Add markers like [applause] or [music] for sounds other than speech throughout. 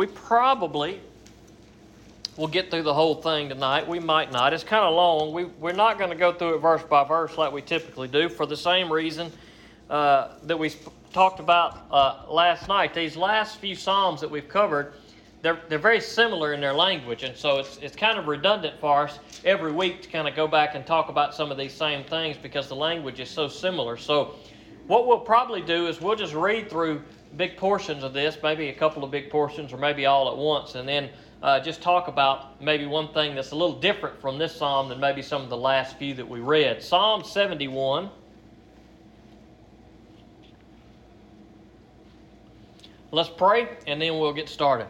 we probably will get through the whole thing tonight. We might not. It's kind of long. We, we're not going to go through it verse by verse like we typically do for the same reason uh, that we sp- talked about uh, last night. These last few Psalms that we've covered, they're, they're very similar in their language, and so it's, it's kind of redundant for us every week to kind of go back and talk about some of these same things because the language is so similar. So, what we'll probably do is we'll just read through big portions of this, maybe a couple of big portions, or maybe all at once, and then uh, just talk about maybe one thing that's a little different from this psalm than maybe some of the last few that we read. Psalm 71. Let's pray, and then we'll get started.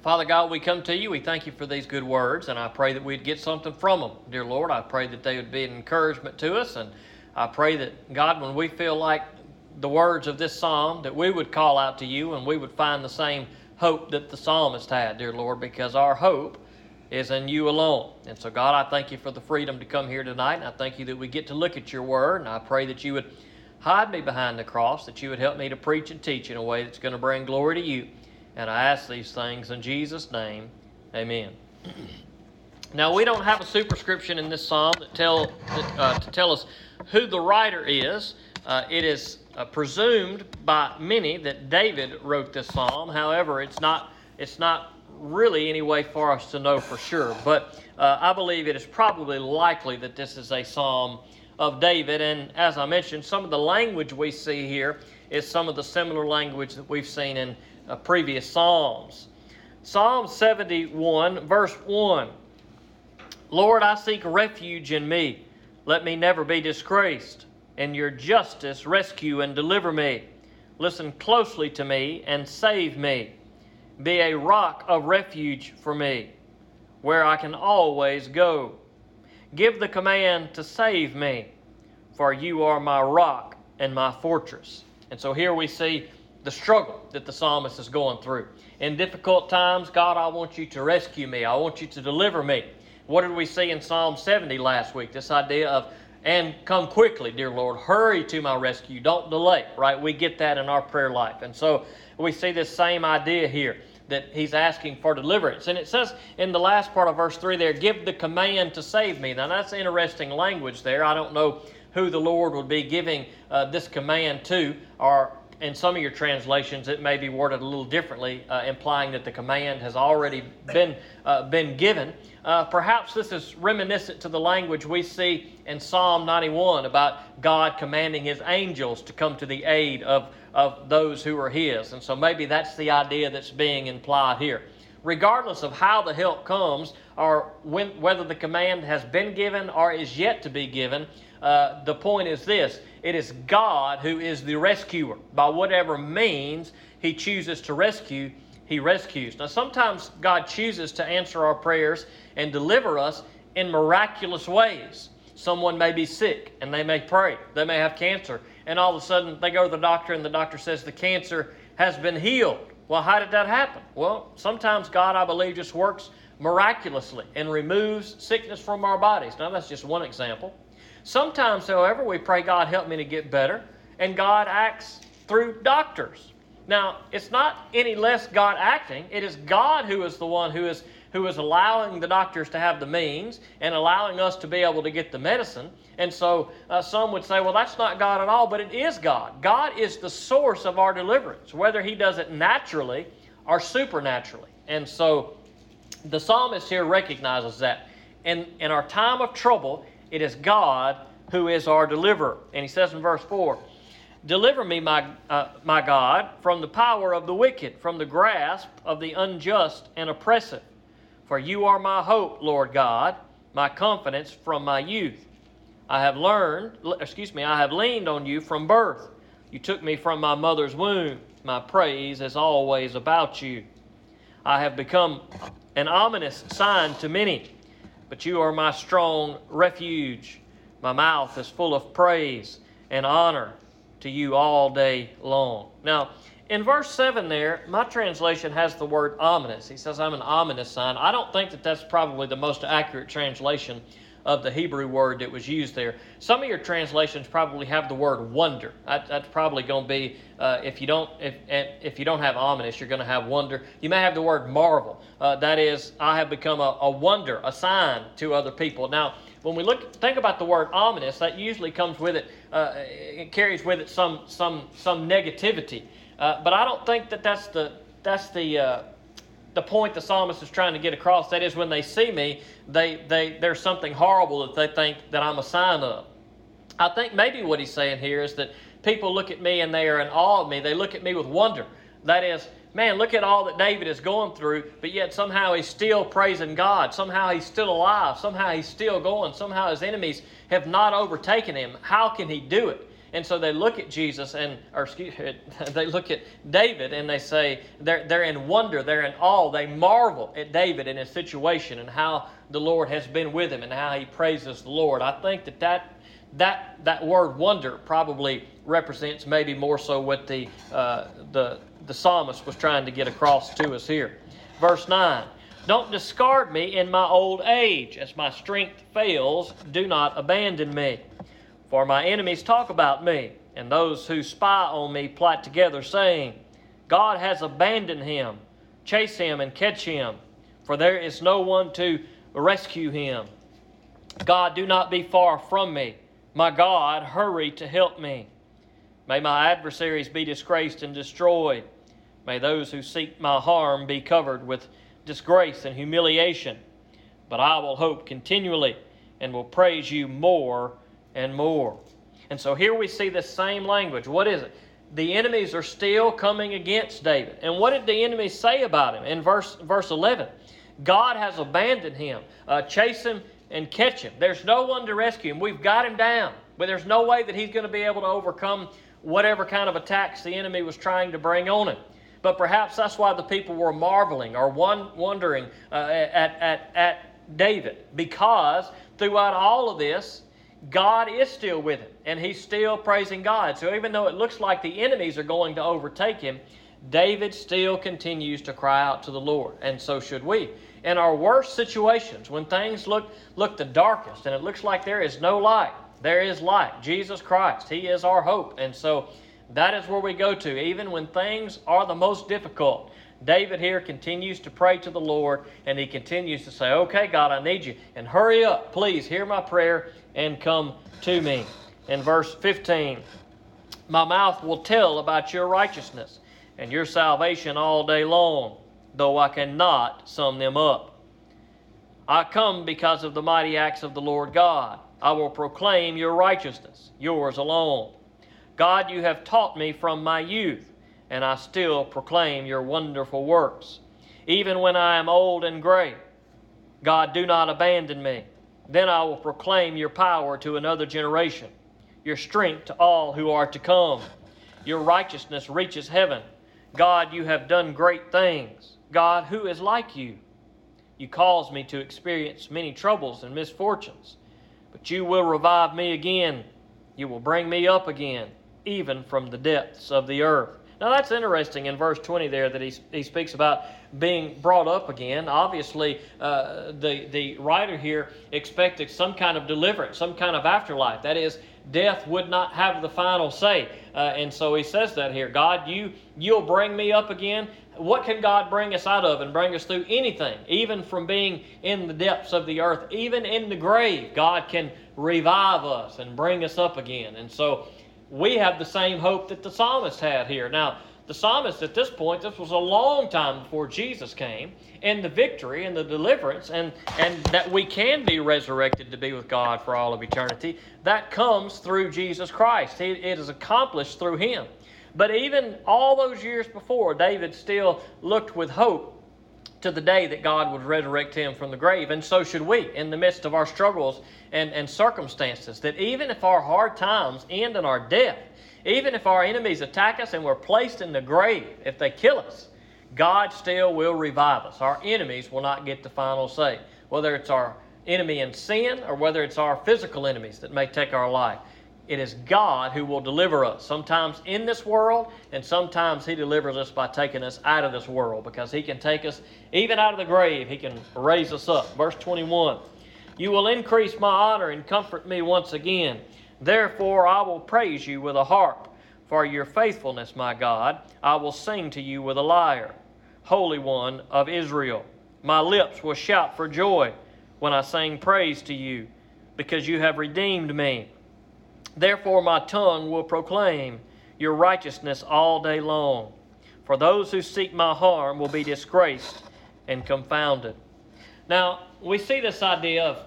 Father God, we come to you. We thank you for these good words, and I pray that we'd get something from them. Dear Lord, I pray that they would be an encouragement to us, and I pray that, God, when we feel like the words of this psalm, that we would call out to you and we would find the same hope that the psalmist had, dear Lord, because our hope is in you alone. And so, God, I thank you for the freedom to come here tonight, and I thank you that we get to look at your word, and I pray that you would hide me behind the cross, that you would help me to preach and teach in a way that's going to bring glory to you. And I ask these things in Jesus' name. Amen. Now, we don't have a superscription in this psalm that tell, uh, to tell us who the writer is. Uh, it is uh, presumed by many that David wrote this psalm. However, it's not, it's not really any way for us to know for sure. But uh, I believe it is probably likely that this is a psalm of David. And as I mentioned, some of the language we see here is some of the similar language that we've seen in uh, previous psalms. Psalm 71, verse 1 Lord, I seek refuge in me. Let me never be disgraced in your justice rescue and deliver me. Listen closely to me and save me. Be a rock of refuge for me, where I can always go. Give the command to save me, for you are my rock and my fortress. And so here we see the struggle that the psalmist is going through. In difficult times, God, I want you to rescue me. I want you to deliver me. What did we see in Psalm 70 last week? This idea of and come quickly, dear Lord. Hurry to my rescue. Don't delay, right? We get that in our prayer life. And so we see this same idea here that he's asking for deliverance. And it says in the last part of verse 3 there, give the command to save me. Now that's interesting language there. I don't know who the Lord would be giving uh, this command to, or in some of your translations, it may be worded a little differently, uh, implying that the command has already been, uh, been given. Uh, perhaps this is reminiscent to the language we see in Psalm 91 about God commanding His angels to come to the aid of, of those who are His. And so maybe that's the idea that's being implied here. Regardless of how the help comes, or when, whether the command has been given or is yet to be given, uh, the point is this it is God who is the rescuer. By whatever means He chooses to rescue, He rescues. Now, sometimes God chooses to answer our prayers and deliver us in miraculous ways. Someone may be sick and they may pray, they may have cancer, and all of a sudden they go to the doctor and the doctor says the cancer has been healed. Well, how did that happen? Well, sometimes God, I believe, just works miraculously and removes sickness from our bodies. Now, that's just one example. Sometimes, however, we pray, God, help me to get better, and God acts through doctors. Now, it's not any less God acting, it is God who is the one who is who is allowing the doctors to have the means and allowing us to be able to get the medicine. And so uh, some would say, well, that's not God at all, but it is God. God is the source of our deliverance, whether He does it naturally or supernaturally. And so the psalmist here recognizes that. In, in our time of trouble, it is God who is our deliverer. And he says in verse 4 Deliver me, my, uh, my God, from the power of the wicked, from the grasp of the unjust and oppressive. For you are my hope, Lord God, my confidence from my youth. I have learned, excuse me, I have leaned on you from birth. You took me from my mother's womb. My praise is always about you. I have become an ominous sign to many but you are my strong refuge. My mouth is full of praise and honor to you all day long. Now, in verse 7 there, my translation has the word ominous. He says, I'm an ominous sign. I don't think that that's probably the most accurate translation of the Hebrew word that was used there. Some of your translations probably have the word wonder. That, that's probably going to be uh, if you don't if if you don't have ominous, you're going to have wonder. You may have the word marvel. Uh, that is, I have become a, a wonder, a sign to other people. Now, when we look think about the word ominous, that usually comes with it. Uh, it carries with it some some some negativity. Uh, but I don't think that that's the that's the uh, the point the psalmist is trying to get across. That is, when they see me, they, they, there's something horrible that they think that I'm a sign of. I think maybe what he's saying here is that people look at me and they are in awe of me. They look at me with wonder. That is, man, look at all that David is going through, but yet somehow he's still praising God. Somehow he's still alive. Somehow he's still going. Somehow his enemies have not overtaken him. How can he do it? And so they look at Jesus and, or excuse [laughs] they look at David and they say, they're, they're in wonder, they're in awe, they marvel at David and his situation and how the Lord has been with him and how he praises the Lord. I think that that, that, that word wonder probably represents maybe more so what the, uh, the, the psalmist was trying to get across to us here. Verse 9 Don't discard me in my old age. As my strength fails, do not abandon me. For my enemies talk about me, and those who spy on me plot together, saying, God has abandoned him. Chase him and catch him, for there is no one to rescue him. God, do not be far from me. My God, hurry to help me. May my adversaries be disgraced and destroyed. May those who seek my harm be covered with disgrace and humiliation. But I will hope continually and will praise you more and more. And so here we see the same language. What is it? The enemies are still coming against David. And what did the enemies say about him in verse, verse 11? God has abandoned him. Uh, chase him and catch him. There's no one to rescue him. We've got him down. But there's no way that he's going to be able to overcome whatever kind of attacks the enemy was trying to bring on him. But perhaps that's why the people were marveling or one, wondering uh, at, at, at David. Because throughout all of this, God is still with him, and he's still praising God. So even though it looks like the enemies are going to overtake him, David still continues to cry out to the Lord, and so should we. In our worst situations, when things look, look the darkest and it looks like there is no light, there is light. Jesus Christ, He is our hope. And so that is where we go to, even when things are the most difficult. David here continues to pray to the Lord and he continues to say, Okay, God, I need you. And hurry up. Please hear my prayer and come to me. In verse 15, my mouth will tell about your righteousness and your salvation all day long, though I cannot sum them up. I come because of the mighty acts of the Lord God. I will proclaim your righteousness, yours alone. God, you have taught me from my youth, and I still proclaim your wonderful works. Even when I am old and gray, God, do not abandon me. Then I will proclaim your power to another generation, your strength to all who are to come. Your righteousness reaches heaven. God, you have done great things. God, who is like you? You caused me to experience many troubles and misfortunes, but you will revive me again. You will bring me up again, even from the depths of the earth. Now that's interesting in verse 20 there that he, he speaks about being brought up again. Obviously, uh, the, the writer here expected some kind of deliverance, some kind of afterlife. That is, death would not have the final say. Uh, and so he says that here God, you, you'll bring me up again. What can God bring us out of and bring us through anything, even from being in the depths of the earth, even in the grave? God can revive us and bring us up again. And so we have the same hope that the psalmist had here. Now, the psalmist at this point, this was a long time before Jesus came, and the victory and the deliverance, and, and that we can be resurrected to be with God for all of eternity, that comes through Jesus Christ. It is accomplished through Him. But even all those years before, David still looked with hope to the day that God would resurrect him from the grave. And so should we in the midst of our struggles and, and circumstances. That even if our hard times end in our death, even if our enemies attack us and we're placed in the grave, if they kill us, God still will revive us. Our enemies will not get the final say. Whether it's our enemy in sin or whether it's our physical enemies that may take our life. It is God who will deliver us, sometimes in this world, and sometimes He delivers us by taking us out of this world because He can take us even out of the grave. He can raise us up. Verse 21 You will increase my honor and comfort me once again. Therefore, I will praise you with a harp. For your faithfulness, my God, I will sing to you with a lyre. Holy One of Israel, my lips will shout for joy when I sing praise to you, because you have redeemed me. Therefore, my tongue will proclaim your righteousness all day long. For those who seek my harm will be disgraced and confounded. Now, we see this idea of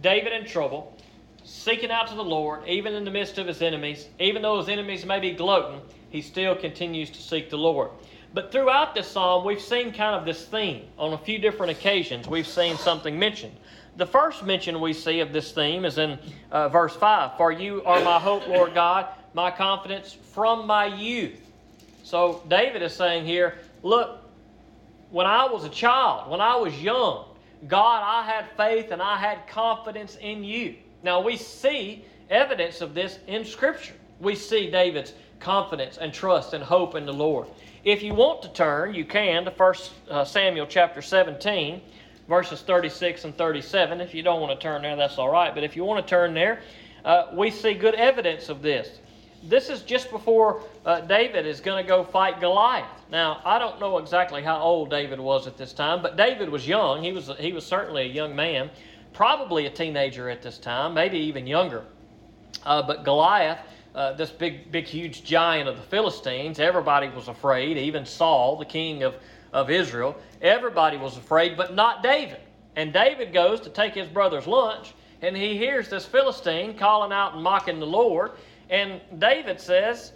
David in trouble, seeking out to the Lord, even in the midst of his enemies. Even though his enemies may be gloating, he still continues to seek the Lord. But throughout this psalm, we've seen kind of this theme. On a few different occasions, we've seen something mentioned. The first mention we see of this theme is in uh, verse 5 For you are my hope, Lord God, my confidence from my youth. So David is saying here, Look, when I was a child, when I was young, God, I had faith and I had confidence in you. Now we see evidence of this in Scripture. We see David's confidence and trust and hope in the Lord. If you want to turn, you can to 1 uh, Samuel chapter 17, verses 36 and 37. If you don't want to turn there, that's all right. But if you want to turn there, uh, we see good evidence of this this is just before uh, David is going to go fight Goliath. Now, I don't know exactly how old David was at this time, but David was young. He was, he was certainly a young man, probably a teenager at this time, maybe even younger. Uh, but Goliath, uh, this big, big, huge giant of the Philistines, everybody was afraid, even Saul, the king of, of Israel, everybody was afraid, but not David. And David goes to take his brother's lunch, and he hears this Philistine calling out and mocking the Lord. And David says,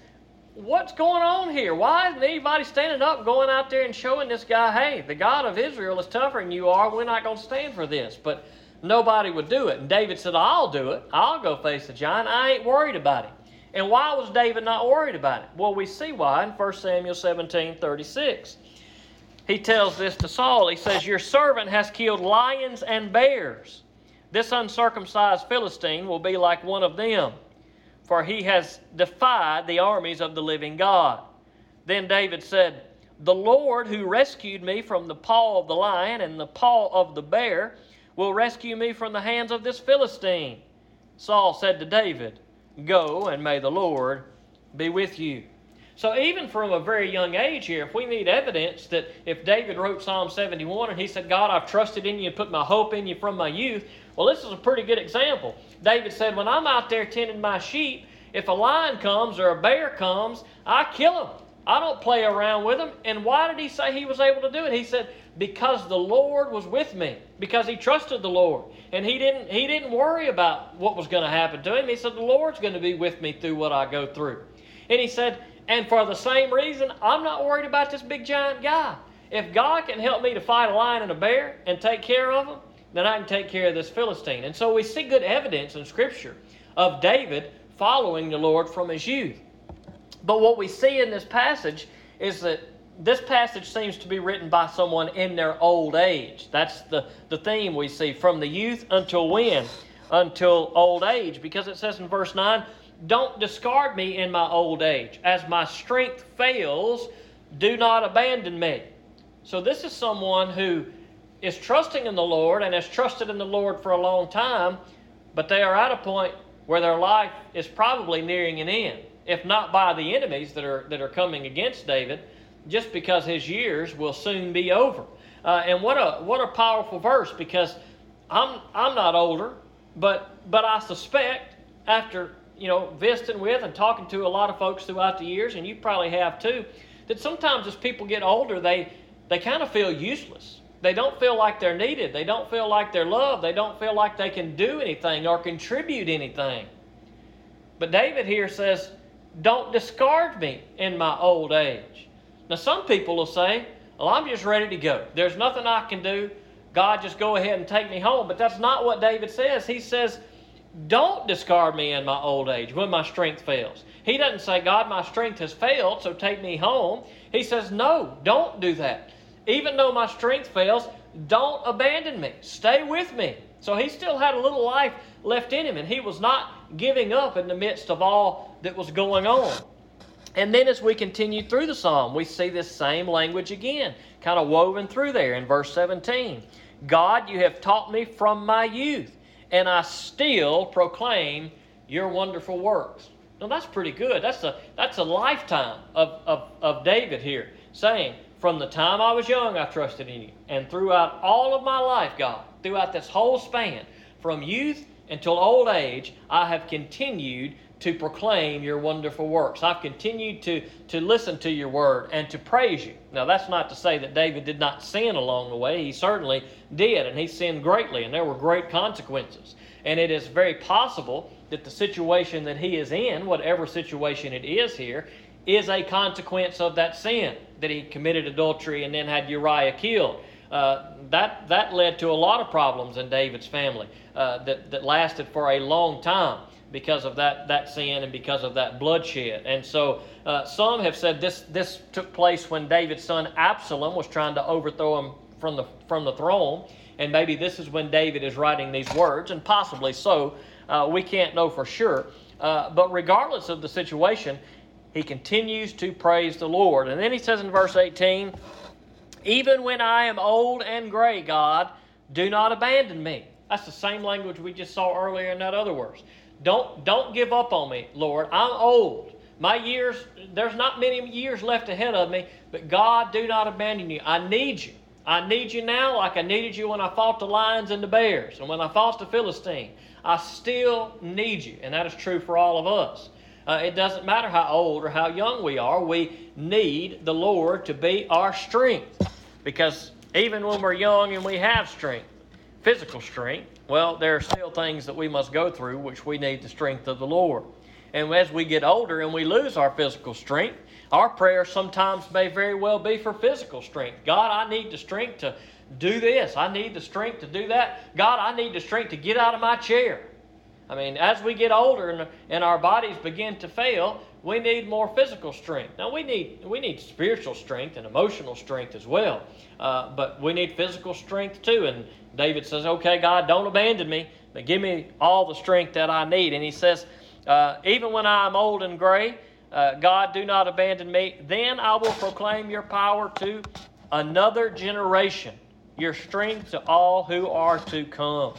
What's going on here? Why isn't anybody standing up, going out there and showing this guy, hey, the God of Israel is tougher than you are. We're not going to stand for this. But nobody would do it. And David said, I'll do it. I'll go face the giant. I ain't worried about it. And why was David not worried about it? Well, we see why in 1 Samuel 17 36. He tells this to Saul. He says, Your servant has killed lions and bears. This uncircumcised Philistine will be like one of them for he has defied the armies of the living God. Then David said, The Lord who rescued me from the paw of the lion and the paw of the bear will rescue me from the hands of this Philistine. Saul said to David, Go, and may the Lord be with you. So, even from a very young age here, if we need evidence that if David wrote Psalm 71 and he said, God, I've trusted in you and put my hope in you from my youth, well, this is a pretty good example. David said, When I'm out there tending my sheep, if a lion comes or a bear comes, I kill him. I don't play around with him. And why did he say he was able to do it? He said, because the Lord was with me, because he trusted the Lord. And he didn't, he didn't worry about what was going to happen to him. He said, The Lord's going to be with me through what I go through. And he said, And for the same reason, I'm not worried about this big giant guy. If God can help me to fight a lion and a bear and take care of them, then I can take care of this Philistine. And so we see good evidence in Scripture of David following the Lord from his youth. But what we see in this passage is that this passage seems to be written by someone in their old age. That's the, the theme we see from the youth until when? Until old age. Because it says in verse 9, Don't discard me in my old age. As my strength fails, do not abandon me. So this is someone who is trusting in the Lord and has trusted in the Lord for a long time, but they are at a point where their life is probably nearing an end, if not by the enemies that are, that are coming against David, just because his years will soon be over. Uh, and what a, what a powerful verse because I'm, I'm not older, but, but I suspect after you know visiting with and talking to a lot of folks throughout the years, and you probably have too, that sometimes as people get older, they, they kind of feel useless they don't feel like they're needed. They don't feel like they're loved. They don't feel like they can do anything or contribute anything. But David here says, Don't discard me in my old age. Now, some people will say, Well, I'm just ready to go. There's nothing I can do. God, just go ahead and take me home. But that's not what David says. He says, Don't discard me in my old age when my strength fails. He doesn't say, God, my strength has failed, so take me home. He says, No, don't do that even though my strength fails, don't abandon me. Stay with me. So he still had a little life left in him, and he was not giving up in the midst of all that was going on. And then as we continue through the psalm, we see this same language again, kind of woven through there in verse 17. God, you have taught me from my youth. And I still proclaim your wonderful works. Now that's pretty good. That's a that's a lifetime of, of, of David here saying, From the time I was young I trusted in you. And throughout all of my life, God, throughout this whole span, from youth until old age, I have continued to proclaim your wonderful works. I've continued to, to listen to your word and to praise you. Now, that's not to say that David did not sin along the way. He certainly did, and he sinned greatly, and there were great consequences. And it is very possible that the situation that he is in, whatever situation it is here, is a consequence of that sin that he committed adultery and then had Uriah killed. Uh, that, that led to a lot of problems in David's family uh, that, that lasted for a long time because of that, that sin and because of that bloodshed. And so uh, some have said this, this took place when David's son Absalom was trying to overthrow him from the, from the throne. And maybe this is when David is writing these words, and possibly so. Uh, we can't know for sure. Uh, but regardless of the situation, he continues to praise the Lord. And then he says in verse 18, Even when I am old and gray, God, do not abandon me. That's the same language we just saw earlier in that other verse. Don't, don't give up on me, Lord. I'm old. My years, there's not many years left ahead of me, but God, do not abandon you. I need you. I need you now like I needed you when I fought the lions and the bears and when I fought the Philistine. I still need you, and that is true for all of us. Uh, it doesn't matter how old or how young we are, we need the Lord to be our strength. Because even when we're young and we have strength, physical strength, well, there are still things that we must go through which we need the strength of the Lord. And as we get older and we lose our physical strength, our prayer sometimes may very well be for physical strength. God, I need the strength to do this. I need the strength to do that. God, I need the strength to get out of my chair. I mean, as we get older and, and our bodies begin to fail, we need more physical strength. Now we need we need spiritual strength and emotional strength as well, uh, but we need physical strength too. And David says, "Okay, God, don't abandon me, but give me all the strength that I need." And he says, uh, "Even when I am old and gray, uh, God, do not abandon me. Then I will proclaim your power to another generation, your strength to all who are to come."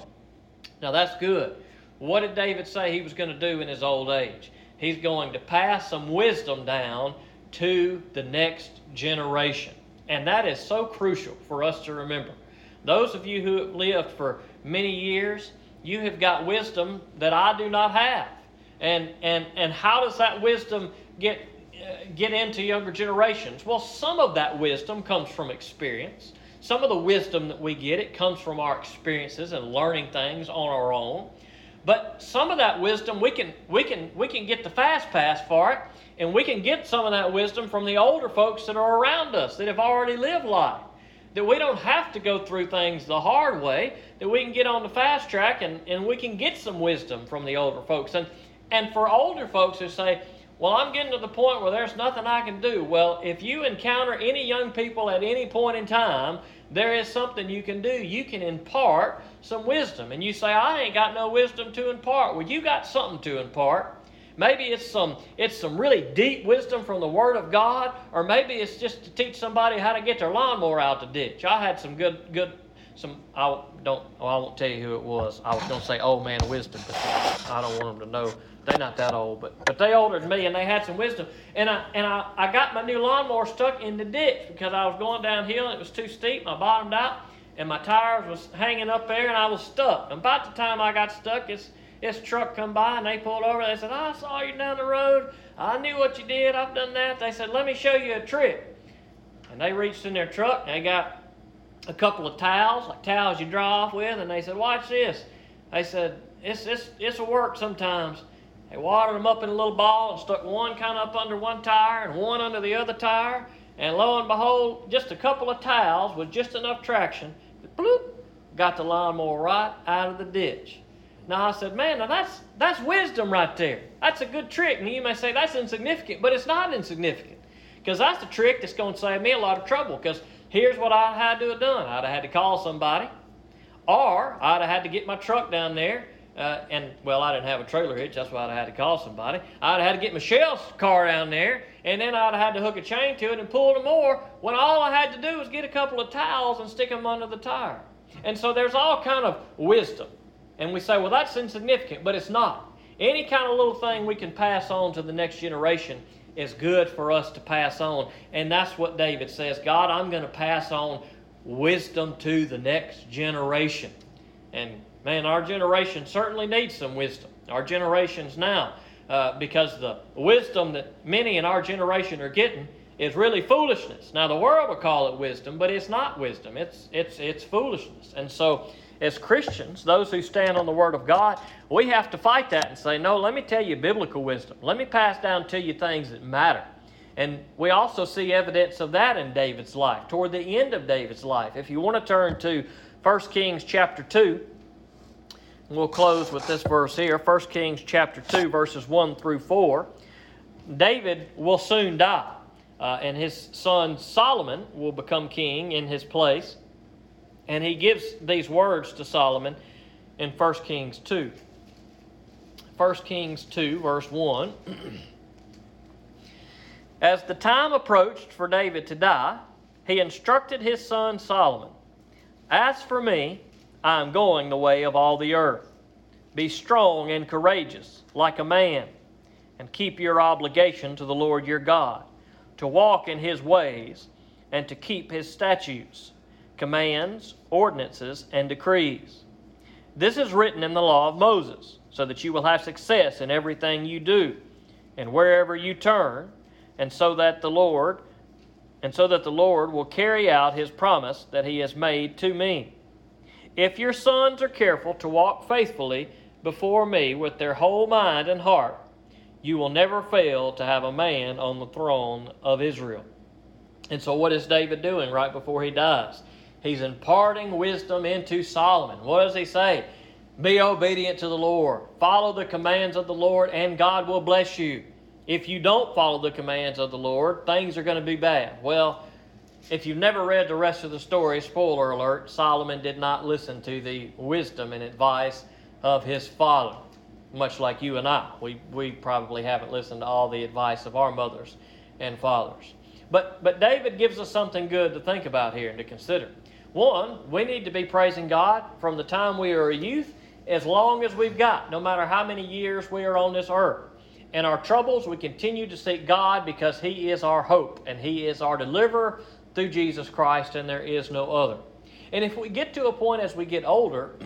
Now that's good. What did David say he was going to do in his old age? He's going to pass some wisdom down to the next generation. And that is so crucial for us to remember. Those of you who have lived for many years, you have got wisdom that I do not have. And, and, and how does that wisdom get, uh, get into younger generations? Well, some of that wisdom comes from experience. Some of the wisdom that we get, it comes from our experiences and learning things on our own. But some of that wisdom we can we can we can get the fast pass for it, and we can get some of that wisdom from the older folks that are around us that have already lived life. That we don't have to go through things the hard way, that we can get on the fast track and, and we can get some wisdom from the older folks. And and for older folks who say, Well, I'm getting to the point where there's nothing I can do. Well, if you encounter any young people at any point in time there is something you can do. You can impart some wisdom. And you say, I ain't got no wisdom to impart. Well, you got something to impart. Maybe it's some it's some really deep wisdom from the Word of God, or maybe it's just to teach somebody how to get their lawnmower out the ditch. I had some good good some I don't I won't tell you who it was. I was to say old man wisdom, but I don't want them to know they're not that old, but but they older than me, and they had some wisdom. And I and I, I got my new lawnmower stuck in the ditch because I was going downhill and it was too steep. I bottomed out, and my tires was hanging up there, and I was stuck. And about the time I got stuck, this this truck come by and they pulled over. And they said, "I saw you down the road. I knew what you did. I've done that." They said, "Let me show you a trick." And they reached in their truck. And they got a couple of towels, like towels you dry off with, and they said, "Watch this." They said, "It's it's it's a work sometimes." They watered them up in a little ball and stuck one kind of up under one tire and one under the other tire. And lo and behold, just a couple of towels with just enough traction, bloop, got the lawnmower right out of the ditch. Now I said, man, now that's that's wisdom right there. That's a good trick. And you may say that's insignificant, but it's not insignificant. Because that's the trick that's going to save me a lot of trouble. Because here's what I had to have done. I'd have had to call somebody, or I'd have had to get my truck down there uh, and well, I didn't have a trailer hitch. That's why I had to call somebody. I'd have had to get Michelle's car down there, and then I'd have had to hook a chain to it and pull the more. When all I had to do was get a couple of towels and stick them under the tire. And so there's all kind of wisdom And we say, well, that's insignificant, but it's not. Any kind of little thing we can pass on to the next generation is good for us to pass on. And that's what David says God, I'm going to pass on wisdom to the next generation. And man, our generation certainly needs some wisdom. Our generations now, uh, because the wisdom that many in our generation are getting is really foolishness. Now the world will call it wisdom, but it's not wisdom. It's it's it's foolishness. And so as Christians, those who stand on the Word of God, we have to fight that and say, no, let me tell you biblical wisdom. Let me pass down to you things that matter. And we also see evidence of that in David's life, toward the end of David's life. If you want to turn to 1 Kings chapter 2, we'll close with this verse here 1 Kings chapter 2, verses 1 through 4. David will soon die, uh, and his son Solomon will become king in his place. And he gives these words to Solomon in 1 Kings 2. 1 Kings 2, verse 1. [clears throat] As the time approached for David to die, he instructed his son Solomon As for me, I am going the way of all the earth. Be strong and courageous, like a man, and keep your obligation to the Lord your God, to walk in his ways, and to keep his statutes commands, ordinances, and decrees. This is written in the law of Moses, so that you will have success in everything you do and wherever you turn, and so that the Lord and so that the Lord will carry out his promise that he has made to me. If your sons are careful to walk faithfully before me with their whole mind and heart, you will never fail to have a man on the throne of Israel. And so, what is David doing right before he dies? He's imparting wisdom into Solomon. What does he say? Be obedient to the Lord. Follow the commands of the Lord, and God will bless you. If you don't follow the commands of the Lord, things are going to be bad. Well, if you've never read the rest of the story, spoiler alert, Solomon did not listen to the wisdom and advice of his father, much like you and I. We, we probably haven't listened to all the advice of our mothers and fathers. But, but David gives us something good to think about here and to consider. One, we need to be praising God from the time we are a youth as long as we've got, no matter how many years we are on this earth. In our troubles, we continue to seek God because He is our hope and He is our deliverer through Jesus Christ, and there is no other. And if we get to a point as we get older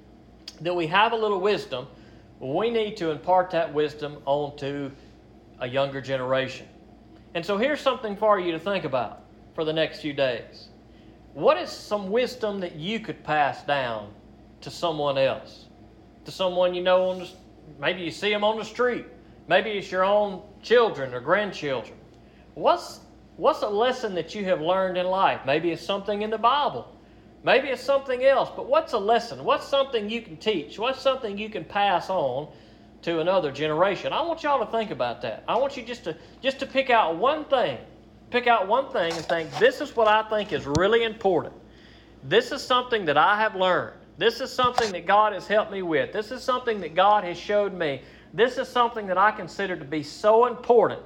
[clears throat] that we have a little wisdom, we need to impart that wisdom onto a younger generation. And so here's something for you to think about for the next few days. What is some wisdom that you could pass down to someone else? To someone you know on the, maybe you see them on the street. Maybe it's your own children or grandchildren. What's what's a lesson that you have learned in life? Maybe it's something in the Bible. Maybe it's something else, but what's a lesson? What's something you can teach? What's something you can pass on to another generation? I want y'all to think about that. I want you just to just to pick out one thing pick out one thing and think, this is what I think is really important. This is something that I have learned. This is something that God has helped me with. This is something that God has showed me. This is something that I consider to be so important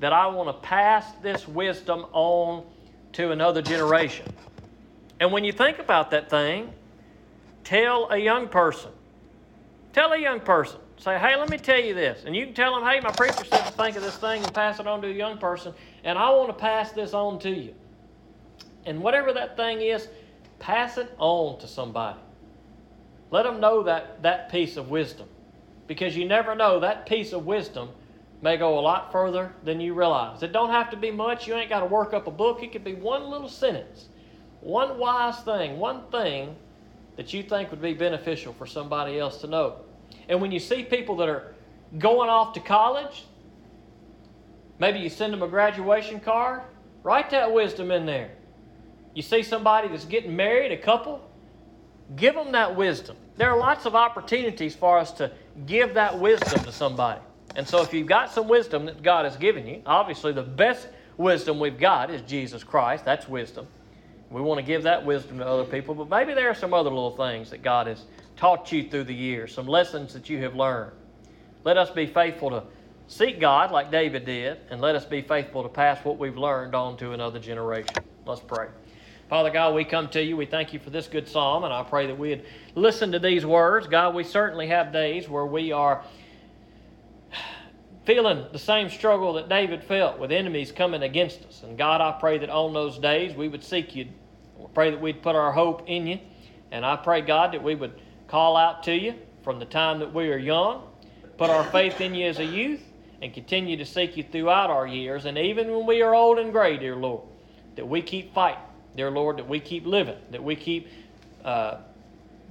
that I want to pass this wisdom on to another generation. And when you think about that thing, tell a young person. Tell a young person. Say, hey, let me tell you this. And you can tell them, hey, my preacher said to think of this thing and pass it on to a young person, and I want to pass this on to you. And whatever that thing is, pass it on to somebody. Let them know that, that piece of wisdom. Because you never know, that piece of wisdom may go a lot further than you realize. It don't have to be much. You ain't got to work up a book. It could be one little sentence, one wise thing, one thing that you think would be beneficial for somebody else to know. And when you see people that are going off to college, maybe you send them a graduation card, write that wisdom in there. You see somebody that's getting married, a couple, give them that wisdom. There are lots of opportunities for us to give that wisdom to somebody. And so if you've got some wisdom that God has given you, obviously the best wisdom we've got is Jesus Christ. That's wisdom. We want to give that wisdom to other people, but maybe there are some other little things that God has taught you through the years, some lessons that you have learned. Let us be faithful to seek God like David did, and let us be faithful to pass what we've learned on to another generation. Let's pray. Father God, we come to you. We thank you for this good psalm, and I pray that we'd listen to these words. God, we certainly have days where we are feeling the same struggle that David felt with enemies coming against us. And God, I pray that on those days we would seek you. I pray that we'd put our hope in you. And I pray, God, that we would call out to you from the time that we are young, put our faith in you as a youth, and continue to seek you throughout our years. And even when we are old and gray, dear Lord, that we keep fighting, dear Lord, that we keep living, that we keep uh,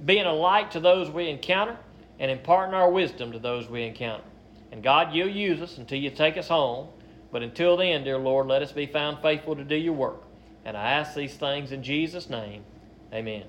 being a light to those we encounter, and imparting our wisdom to those we encounter. And God, you'll use us until you take us home. But until then, dear Lord, let us be found faithful to do your work. And I ask these things in Jesus' name. Amen.